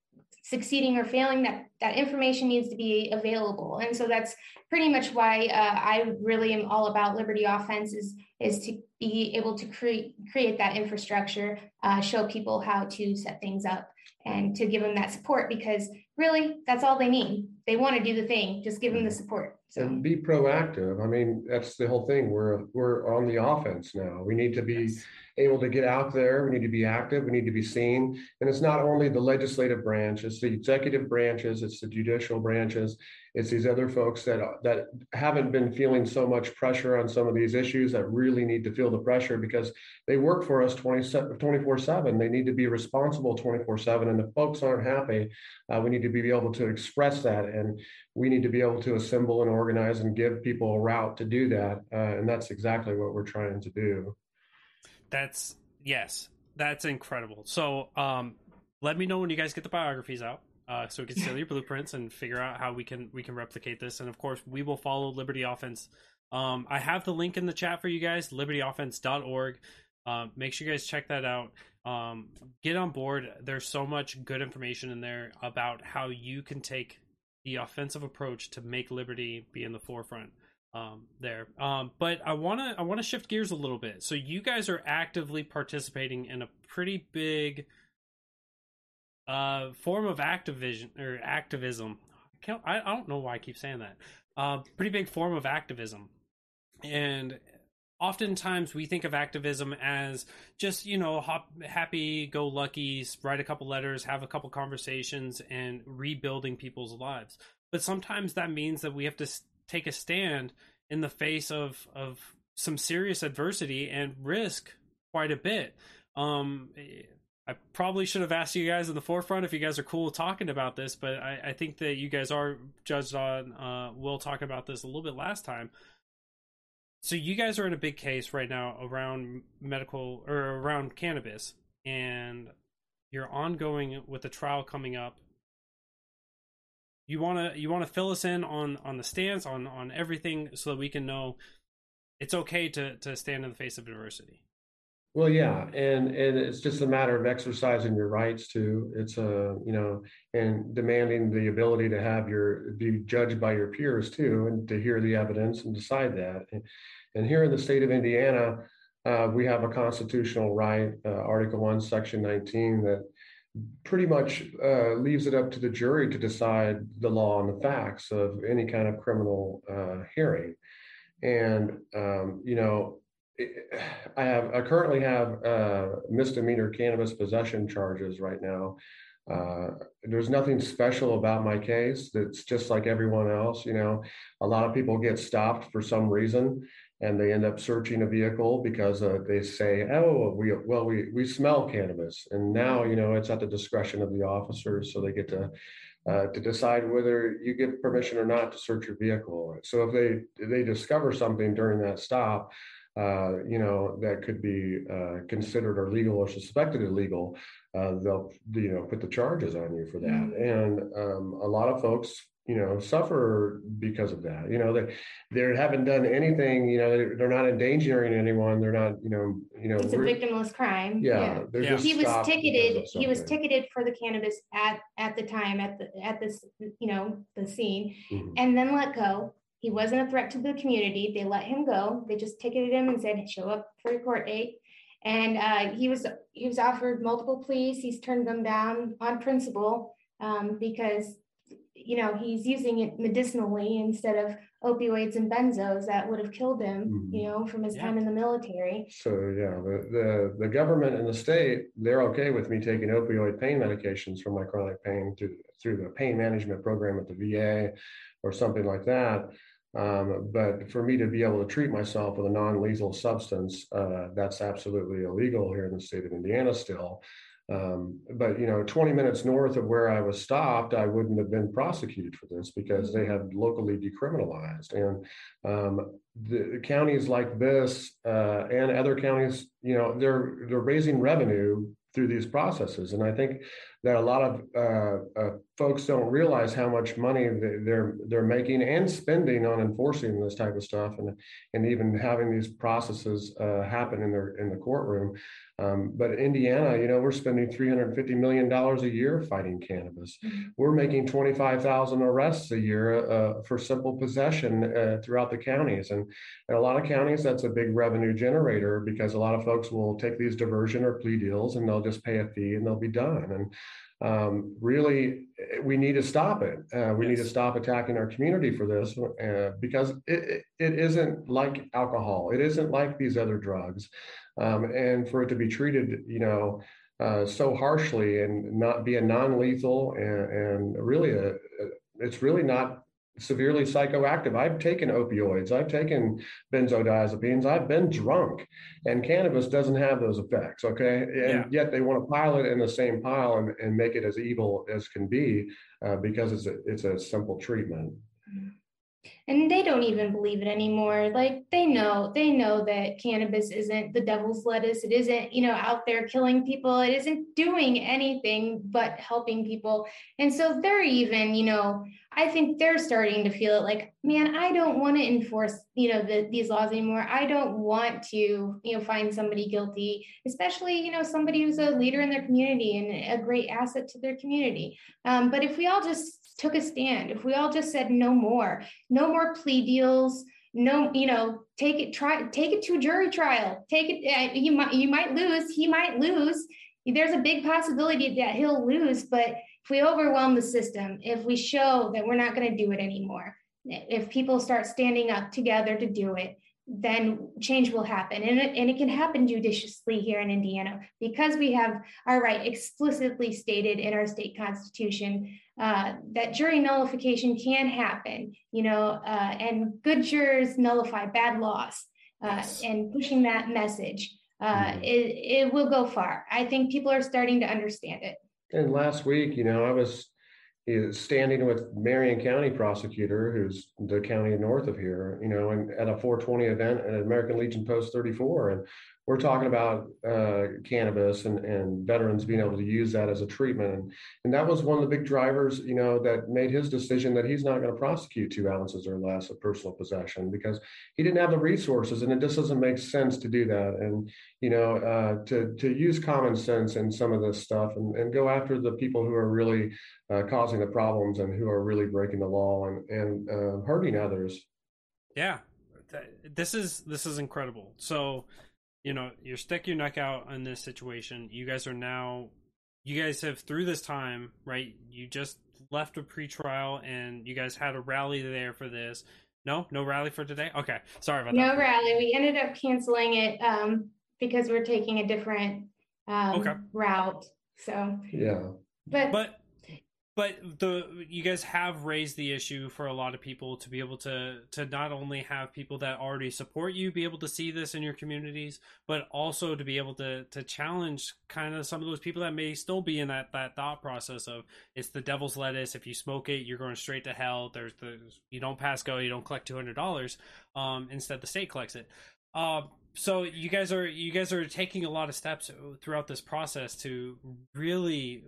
succeeding or failing that that information needs to be available. And so that's pretty much why uh, i really am all about liberty offense is is to be able to create create that infrastructure uh, show people how to set things up and to give them that support because really that's all they need they want to do the thing just give them the mm. support so. and be proactive i mean that's the whole thing we're we're on the offense now we need to be yes able to get out there. We need to be active. We need to be seen. And it's not only the legislative branch, it's the executive branches, it's the judicial branches, it's these other folks that that haven't been feeling so much pressure on some of these issues that really need to feel the pressure because they work for us 24 7. They need to be responsible 24 7. And if folks aren't happy, uh, we need to be able to express that. And we need to be able to assemble and organize and give people a route to do that. Uh, and that's exactly what we're trying to do. That's yes, that's incredible. So, um, let me know when you guys get the biographies out, uh, so we can steal <laughs> your blueprints and figure out how we can we can replicate this. And of course, we will follow Liberty Offense. Um, I have the link in the chat for you guys, libertyoffense.org. Uh, make sure you guys check that out. Um, get on board. There's so much good information in there about how you can take the offensive approach to make Liberty be in the forefront um, there. Um, but I want to I want to shift gears a little bit. So you guys are actively participating in a pretty big uh, form of activism or activism. I, I don't know why I keep saying that. Uh, pretty big form of activism, and oftentimes we think of activism as just you know hop, happy go lucky write a couple letters have a couple conversations and rebuilding people's lives but sometimes that means that we have to take a stand in the face of of some serious adversity and risk quite a bit. Um, I probably should have asked you guys in the forefront if you guys are cool talking about this, but I, I think that you guys are judged on. Uh, we'll talk about this a little bit last time. So you guys are in a big case right now around medical or around cannabis, and you're ongoing with a trial coming up you want to you want to fill us in on on the stance on on everything so that we can know it's okay to to stand in the face of adversity well yeah and and it's just a matter of exercising your rights too it's a uh, you know and demanding the ability to have your be judged by your peers too and to hear the evidence and decide that and, and here in the state of indiana uh, we have a constitutional right uh, article 1 section 19 that pretty much uh, leaves it up to the jury to decide the law and the facts of any kind of criminal uh, hearing. And um, you know, I have I currently have uh, misdemeanor cannabis possession charges right now. Uh, there's nothing special about my case. It's just like everyone else. You know, a lot of people get stopped for some reason, and they end up searching a vehicle because uh, they say, "Oh, we well we we smell cannabis," and now you know it's at the discretion of the officers, so they get to uh, to decide whether you give permission or not to search your vehicle. So if they they discover something during that stop, uh, you know that could be uh, considered illegal or suspected illegal, uh, they'll you know put the charges on you for that. Mm-hmm. And um, a lot of folks you know suffer because of that you know they they haven't done anything you know they're, they're not endangering anyone they're not you know you know it's a victimless crime yeah, yeah. yeah. he was ticketed he was ticketed for the cannabis at at the time at the at this you know the scene mm-hmm. and then let go he wasn't a threat to the community. They let him go. They just ticketed him and said show up for your court date. And uh, he was he was offered multiple pleas. He's turned them down on principle um, because you know he's using it medicinally instead of opioids and benzos that would have killed him mm-hmm. you know from his yeah. time in the military. So yeah the, the the government and the state they're okay with me taking opioid pain medications for my chronic pain through through the pain management program at the va or something like that um, but for me to be able to treat myself with a non-lethal substance uh, that's absolutely illegal here in the state of indiana still um, but you know, 20 minutes north of where I was stopped, I wouldn't have been prosecuted for this because they had locally decriminalized. And um, the counties like this uh, and other counties, you know, they're they're raising revenue through these processes. And I think that a lot of uh, uh, folks don't realize how much money they're they're making and spending on enforcing this type of stuff, and and even having these processes uh, happen in their in the courtroom. Um, but Indiana, you know, we're spending three hundred fifty million dollars a year fighting cannabis. Mm-hmm. We're making twenty five thousand arrests a year uh, for simple possession uh, throughout the counties, and in a lot of counties that's a big revenue generator because a lot of folks will take these diversion or plea deals and they'll just pay a fee and they'll be done. And um, really, we need to stop it. Uh, we yes. need to stop attacking our community for this uh, because it, it isn't like alcohol. It isn't like these other drugs. Um, and for it to be treated, you know, uh, so harshly and not be a non-lethal and, and really a, a, it's really not severely psychoactive. I've taken opioids, I've taken benzodiazepines, I've been drunk, and cannabis doesn't have those effects. Okay. And yeah. yet they want to pile it in the same pile and, and make it as evil as can be uh, because it's a, it's a simple treatment. Mm-hmm and they don't even believe it anymore like they know they know that cannabis isn't the devil's lettuce it isn't you know out there killing people it isn't doing anything but helping people and so they're even you know i think they're starting to feel it like man i don't want to enforce you know the, these laws anymore i don't want to you know find somebody guilty especially you know somebody who's a leader in their community and a great asset to their community um, but if we all just took a stand, if we all just said no more, no more plea deals, no, you know, take it, try, take it to a jury trial, take it, uh, you might, you might lose, he might lose. There's a big possibility that he'll lose, but if we overwhelm the system, if we show that we're not going to do it anymore, if people start standing up together to do it, then change will happen. And it, and it can happen judiciously here in Indiana because we have our right explicitly stated in our state constitution uh, that jury nullification can happen, you know, uh, and good jurors nullify bad laws. Uh, yes. And pushing that message, mm-hmm. it, it will go far. I think people are starting to understand it. And last week, you know, I was eh, standing with Marion County prosecutor, who's the county north of here, you know, and at a 420 event at American Legion Post 34. And we're talking about uh, cannabis and, and veterans being able to use that as a treatment. And, and that was one of the big drivers, you know, that made his decision that he's not going to prosecute two ounces or less of personal possession because he didn't have the resources and it just doesn't make sense to do that. And, you know, uh, to, to use common sense in some of this stuff and, and go after the people who are really uh, causing the problems and who are really breaking the law and, and uh, hurting others. Yeah, this is this is incredible. So you know, you're stick your neck out in this situation. You guys are now, you guys have through this time, right? You just left a pre-trial and you guys had a rally there for this. No, no rally for today. Okay, sorry about no that. No rally. We ended up canceling it um, because we're taking a different um, okay. route. So yeah, but but but the you guys have raised the issue for a lot of people to be able to to not only have people that already support you be able to see this in your communities but also to be able to to challenge kind of some of those people that may still be in that that thought process of it's the devil's lettuce. If you smoke it you're going straight to hell. There's the you don't pass go you don't collect $200 um instead the state collects it. Uh, so you guys are you guys are taking a lot of steps throughout this process to really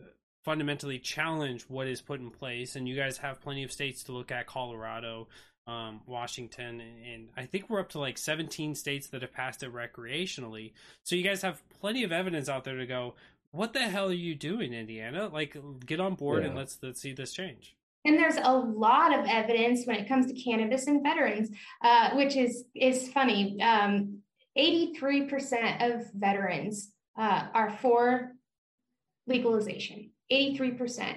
fundamentally challenge what is put in place. And you guys have plenty of states to look at Colorado, um, Washington, and I think we're up to like 17 states that have passed it recreationally. So you guys have plenty of evidence out there to go, what the hell are you doing, Indiana? Like, get on board yeah. and let's let's see this change. And there's a lot of evidence when it comes to cannabis and veterans, uh, which is is funny. Um, 83% of veterans uh, are for legalization. 83%.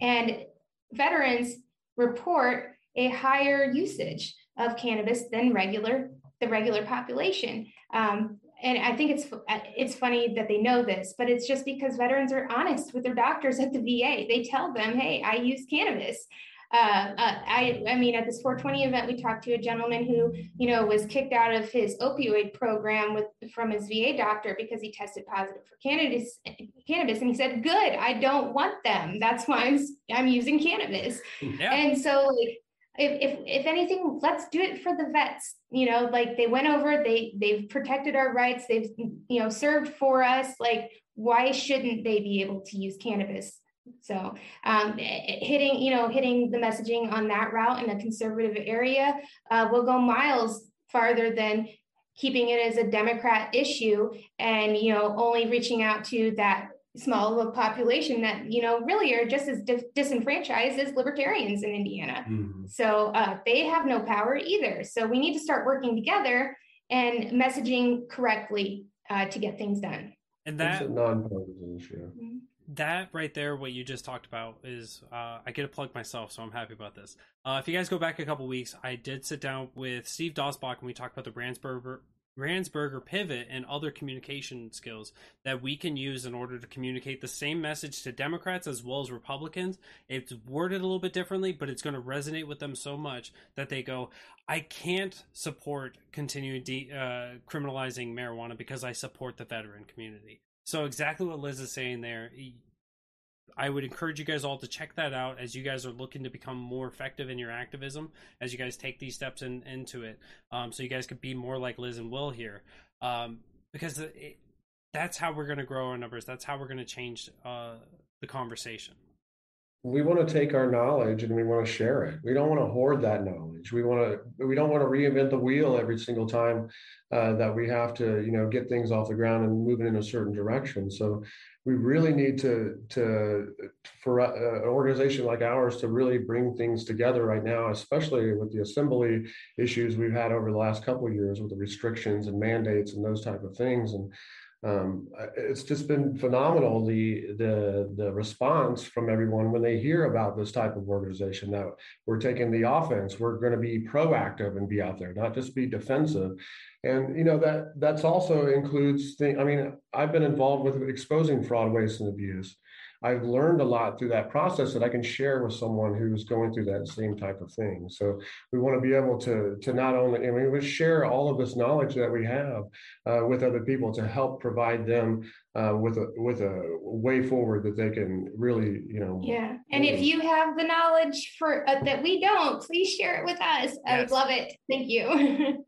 And veterans report a higher usage of cannabis than regular the regular population. Um, and I think it's it's funny that they know this, but it's just because veterans are honest with their doctors at the VA. They tell them, "Hey, I use cannabis," uh, uh, I, I mean, at this 420 event, we talked to a gentleman who, you know, was kicked out of his opioid program with from his VA doctor because he tested positive for cannabis. Cannabis, and he said, "Good, I don't want them. That's why I'm I'm using cannabis." Yeah. And so, like, if, if if anything, let's do it for the vets. You know, like they went over, they they've protected our rights, they've you know served for us. Like, why shouldn't they be able to use cannabis? So um, hitting, you know, hitting the messaging on that route in a conservative area uh, will go miles farther than keeping it as a Democrat issue and, you know, only reaching out to that small of a population that, you know, really are just as dis- disenfranchised as libertarians in Indiana. Mm-hmm. So uh, they have no power either. So we need to start working together and messaging correctly uh, to get things done. And that non-partisan issue. Mm-hmm that right there, what you just talked about, is uh, I get to plug myself, so I'm happy about this. Uh, if you guys go back a couple weeks, I did sit down with Steve Dasbach and we talked about the Ransberger, Ransberger pivot and other communication skills that we can use in order to communicate the same message to Democrats as well as Republicans. It's worded a little bit differently, but it's going to resonate with them so much that they go, I can't support continuing de- uh, criminalizing marijuana because I support the veteran community. So exactly what Liz is saying there. I would encourage you guys all to check that out as you guys are looking to become more effective in your activism as you guys take these steps in, into it. Um, so you guys could be more like Liz and Will here, um, because it, that's how we're going to grow our numbers. That's how we're going to change uh, the conversation we want to take our knowledge and we want to share it. We don't want to hoard that knowledge. We want to we don't want to reinvent the wheel every single time uh, that we have to you know get things off the ground and moving in a certain direction. So we really need to to for a, an organization like ours to really bring things together right now, especially with the assembly issues we've had over the last couple of years with the restrictions and mandates and those type of things and um, it's just been phenomenal the the the response from everyone when they hear about this type of organization that we're taking the offense we're going to be proactive and be out there not just be defensive. And you know that that's also includes thing i mean i've been involved with exposing fraud waste and abuse I've learned a lot through that process that I can share with someone who's going through that same type of thing. So we want to be able to to not only I mean we share all of this knowledge that we have uh, with other people to help provide them uh, with a with a way forward that they can really you know yeah and if you have the knowledge for uh, that we don't please share it with us yes. i would love it thank you <laughs>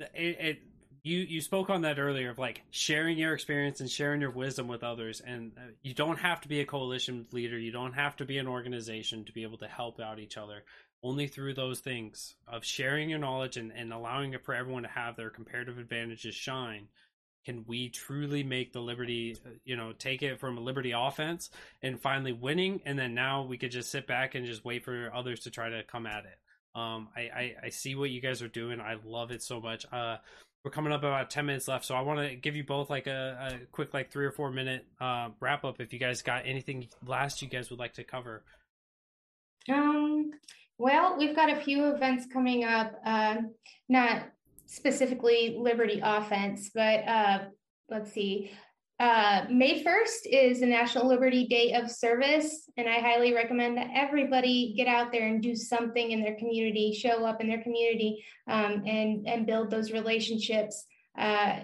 it, it you you spoke on that earlier of like sharing your experience and sharing your wisdom with others and uh, you don't have to be a coalition leader you don't have to be an organization to be able to help out each other only through those things of sharing your knowledge and, and allowing it for everyone to have their comparative advantages shine can we truly make the liberty uh, you know take it from a liberty offense and finally winning and then now we could just sit back and just wait for others to try to come at it um, I, I, I see what you guys are doing. I love it so much. Uh, we're coming up about 10 minutes left so i want to give you both like a, a, quick like three or four minute uh, wrap up if you guys got anything last you guys would like to cover. Um well we've got a few events coming up uh, not specifically liberty offense but uh, let's see uh, May 1st is the National Liberty Day of Service, and I highly recommend that everybody get out there and do something in their community, show up in their community, um, and and build those relationships. Uh,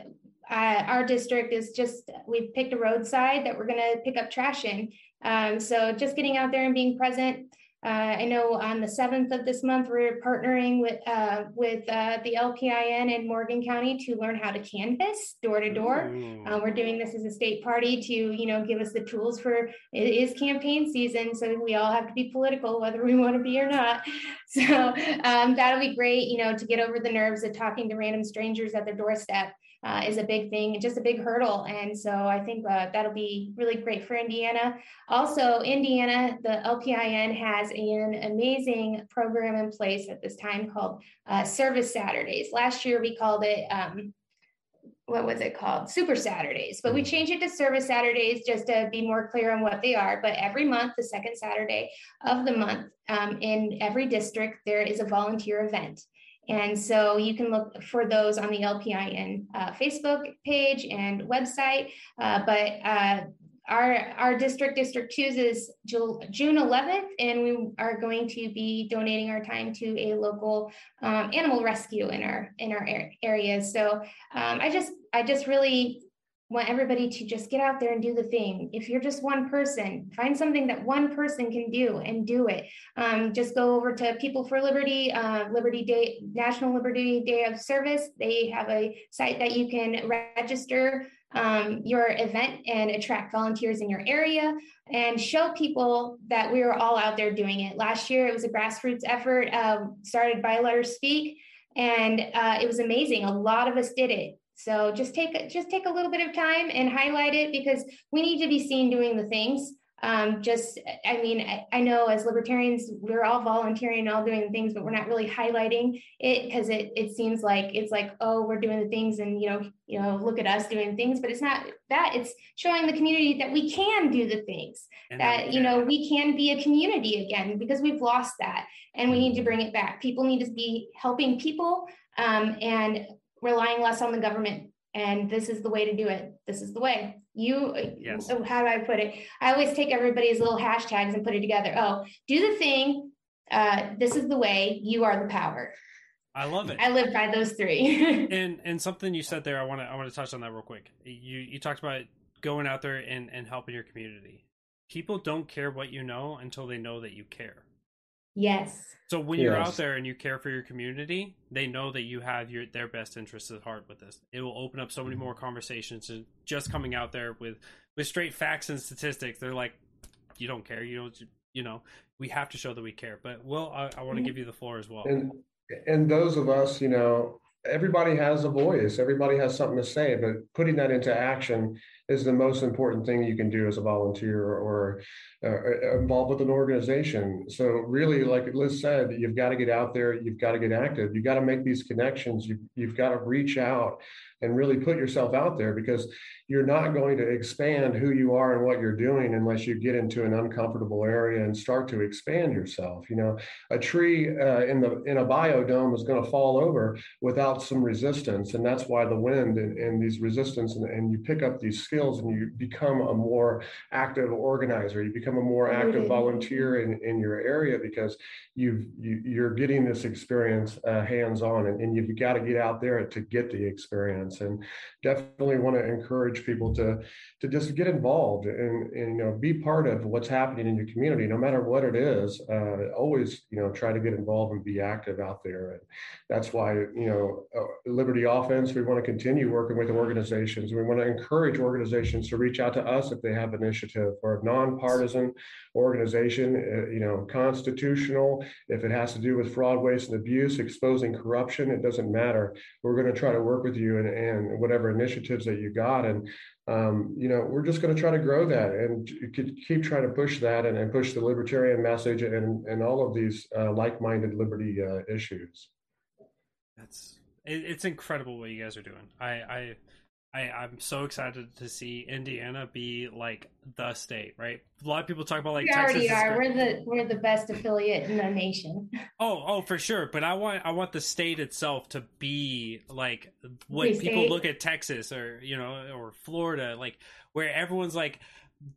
our district is just we've picked a roadside that we're going to pick up trash in. Um, so just getting out there and being present uh, I know on the 7th of this month, we're partnering with uh, with uh, the LPIN in Morgan County to learn how to canvass door to door. Uh, we're doing this as a state party to, you know, give us the tools for it is campaign season, so we all have to be political whether we want to be or not. <laughs> So um, that'll be great, you know, to get over the nerves of talking to random strangers at their doorstep uh, is a big thing and just a big hurdle. And so I think uh, that'll be really great for Indiana. Also, Indiana, the LPIN has an amazing program in place at this time called uh, Service Saturdays. Last year we called it. Um, what was it called? Super Saturdays. But we mm-hmm. changed it to Service Saturdays just to be more clear on what they are. But every month, the second Saturday of the month, um, in every district, there is a volunteer event. And so you can look for those on the LPIN uh, Facebook page and website. Uh, but uh, our, our district, District 2 is June 11th, and we are going to be donating our time to a local um, animal rescue in our in our areas. So um, I just I just really want everybody to just get out there and do the thing. If you're just one person, find something that one person can do and do it. Um, just go over to People for Liberty, uh, Liberty Day, National Liberty Day of Service. They have a site that you can register um, your event and attract volunteers in your area and show people that we are all out there doing it. Last year, it was a grassroots effort um, started by Let Her Speak, and uh, it was amazing. A lot of us did it. So just take just take a little bit of time and highlight it because we need to be seen doing the things. Um, just i mean I, I, know as libertarians we're all volunteering and all doing things but we're not really highlighting it because it, it seems like it's like oh we're doing the things and you know you know look at us doing things but it's not that. It's showing the community that we can do the things and that you know we can be a community again because we've lost that and we need to bring it back. People need to be helping people um, and relying less on the government and this is the way to do it. This is the way. You yes. so how do i put it? I always take everybody's little hashtags and put it together. Oh do the thing uh, this is the way you are the power. I love it. I live by those three. <laughs> And and something you said there i want to i want to touch on that real quick. You you talked about going out there and and helping your community. People don't care what you know until they know that you care Yes. So when you're out there and you care for your community, they know that you have your their best interests at heart with this. It will open up so many more conversations. And just coming out there with with straight facts and statistics, they're like, you don't care. You don't. You know, we have to show that we care. But Will, I, I want to mm-hmm. give you the floor as well. And and those of us, you know, everybody has a voice. Everybody has something to say, but putting that into action is the most important thing you can do as a volunteer or uh, involved with an organization. So really, like Liz said, you've got to get out there, you've got to get active, you've got to make these connections, you, you've got to reach out and really put yourself out there because you're not going to expand who you are and what you're doing unless you get into an uncomfortable area and start to expand yourself you know? A tree uh, in the in a biodome is going to fall over without some resistance and that's why the wind and, and these resistance and, and, you pick up these skills and you become a more active organizer. You become a more active volunteer in, in your area because you've you, you are getting this experience uh, hands on and, and you've got to get out there to get the experience and definitely want to encourage people to to just get involved and, and you know be part of what's happening in your community no matter what it is uh, always you know try to get involved and be active out there. And that's why you know uh, liberty offense we want to continue working with organizations. We want to encourage organizations to reach out to us if they have initiative or a nonpartisan organization uh, you know constitutional. If it has to do with fraud waste and abuse exposing corruption it doesn't matter. We're going to try to work with you and, and whatever initiatives that you got and um, you know, we're just going to try to grow that and keep trying to push that and, and push the libertarian message and, and all of these uh, like-minded liberty uh, issues. That's it's incredible what you guys are doing. I, I I, I'm so excited to see Indiana be like the state, right? A lot of people talk about like we Texas already are. We're the we're the best affiliate in the nation. <laughs> Oh, oh, for sure. But I want I want the state itself to be like when people look at Texas or you know or Florida, like where everyone's like,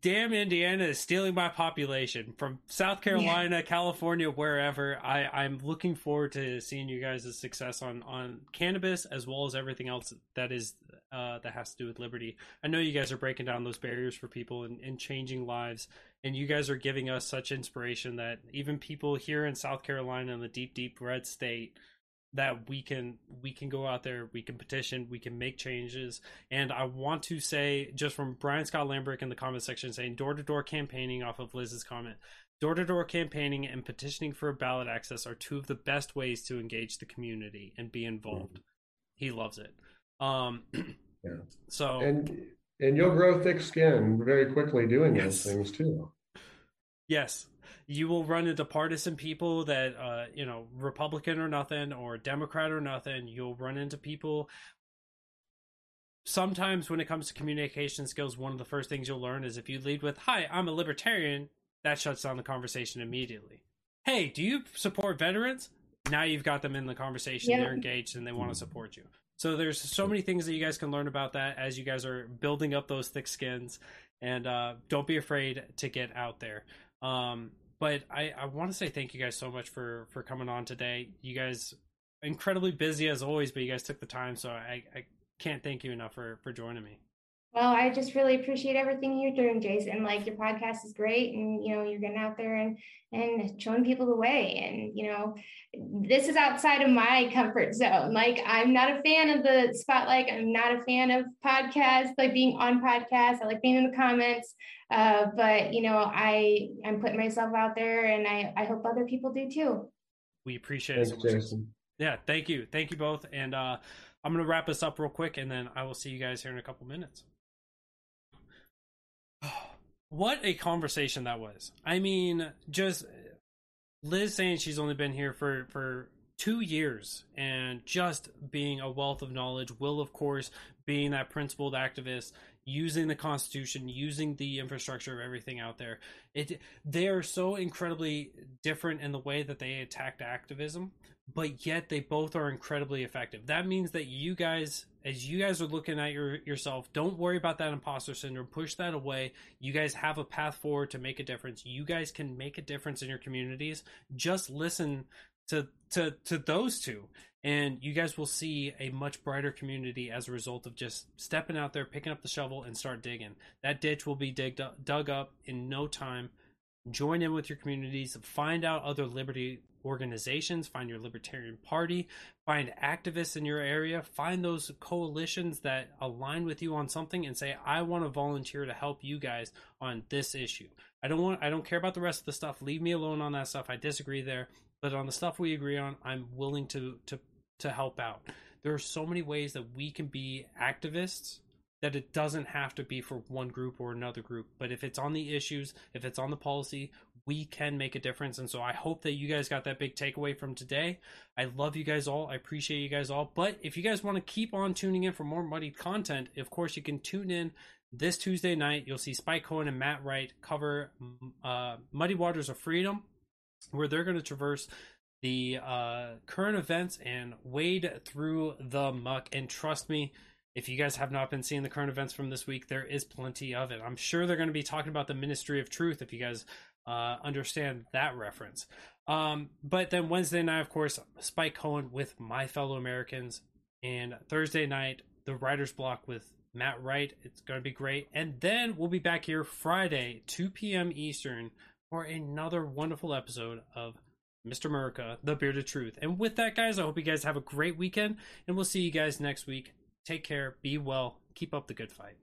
damn Indiana is stealing my population from South Carolina, yeah. California, wherever. I, I'm looking forward to seeing you guys' success on, on cannabis as well as everything else that is uh, that has to do with liberty. I know you guys are breaking down those barriers for people and, and changing lives, and you guys are giving us such inspiration that even people here in South Carolina in the deep, deep red state that we can we can go out there we can petition we can make changes and i want to say just from brian scott lambrick in the comment section saying door-to-door campaigning off of liz's comment door-to-door campaigning and petitioning for ballot access are two of the best ways to engage the community and be involved mm-hmm. he loves it um <clears throat> so and and you'll grow thick skin very quickly doing yes. those things too. Yes. You will run into partisan people that uh, you know republican or nothing or democrat or nothing. You'll run into people sometimes when it comes to communication skills one of the first things you'll learn is if you lead with hi i'm a libertarian that shuts down the conversation immediately. Hey do you support veterans? Now you've got them in the conversation. Yeah. they're engaged and they want to support you so there's so many things that you guys can learn about that as you guys are building up those thick skins and uh, don't be afraid to get out there um, but I, I want to say thank you guys so much for for coming on today. You guys incredibly busy as always, but you guys took the time, so I, I can't thank you enough for for joining me. Well, I just really appreciate everything you're doing, Jason. Like your podcast is great, and you know you're getting out there and and showing people the way. And you know, this is outside of my comfort zone. Like I'm not a fan of the spotlight. I'm not a fan of podcasts, like being on podcasts. I like being in the comments. Uh, but you know, I I'm putting myself out there, and I I hope other people do too. We appreciate Thanks, it so. Jason. Yeah, thank you, thank you both, and uh, I'm gonna wrap this up real quick, and then I will see you guys here in a couple minutes. What a conversation that was. I mean, just Liz saying she's only been here for for two years and just being a wealth of knowledge. Will, of course, being that principled activist, using the Constitution, using the infrastructure of everything out there. It they are so incredibly different in the way that they attacked activism, but yet they both are incredibly effective. That means that you guys, as you guys are looking at your yourself, don't worry about that imposter syndrome. Push that away. You guys have a path forward to make a difference. You guys can make a difference in your communities. Just listen to to to those two and you guys will see a much brighter community as a result of just stepping out there picking up the shovel and start digging that ditch will be digged dug up in no time join in with your communities find out other liberty organizations, find your Libertarian Party, find activists in your area, find those coalitions that align with you on something and say, I want to volunteer to help you guys on this issue. I don't want I don't care about the rest of the stuff. Leave me alone on that stuff. I disagree there. But on the stuff we agree on, I'm willing to to to help out. There are so many ways that we can be activists that it doesn't have to be for one group or another group. But if it's on the issues, if it's on the policy, we can make a difference. And so I hope that you guys got that big takeaway from today. I love you guys all. I appreciate you guys all. But if you guys want to keep on tuning in for more muddied content, of course, you can tune in this Tuesday night. You'll see Spike Cohen and Matt Wright cover uh, Muddy Waters of Freedom, where they're going to traverse the uh, current events and wade through the muck. And trust me, if you guys have not been seeing the current events from this week, there is plenty of it. I'm sure they're going to be talking about the Ministry of Truth if you guys uh, understand that reference. Um, but then Wednesday night, of course, Spike Cohen with My Fellow Americans, and Thursday night, the Writer's Block with Matt Wright. It's going to be great. And then we'll be back here Friday, 2 p.m. Eastern, for another wonderful episode of Mr. Murica, The Bearded Truth. And with that, guys, I hope you guys have a great weekend, and we'll see you guys next week. Take care, be well, keep up the good fight.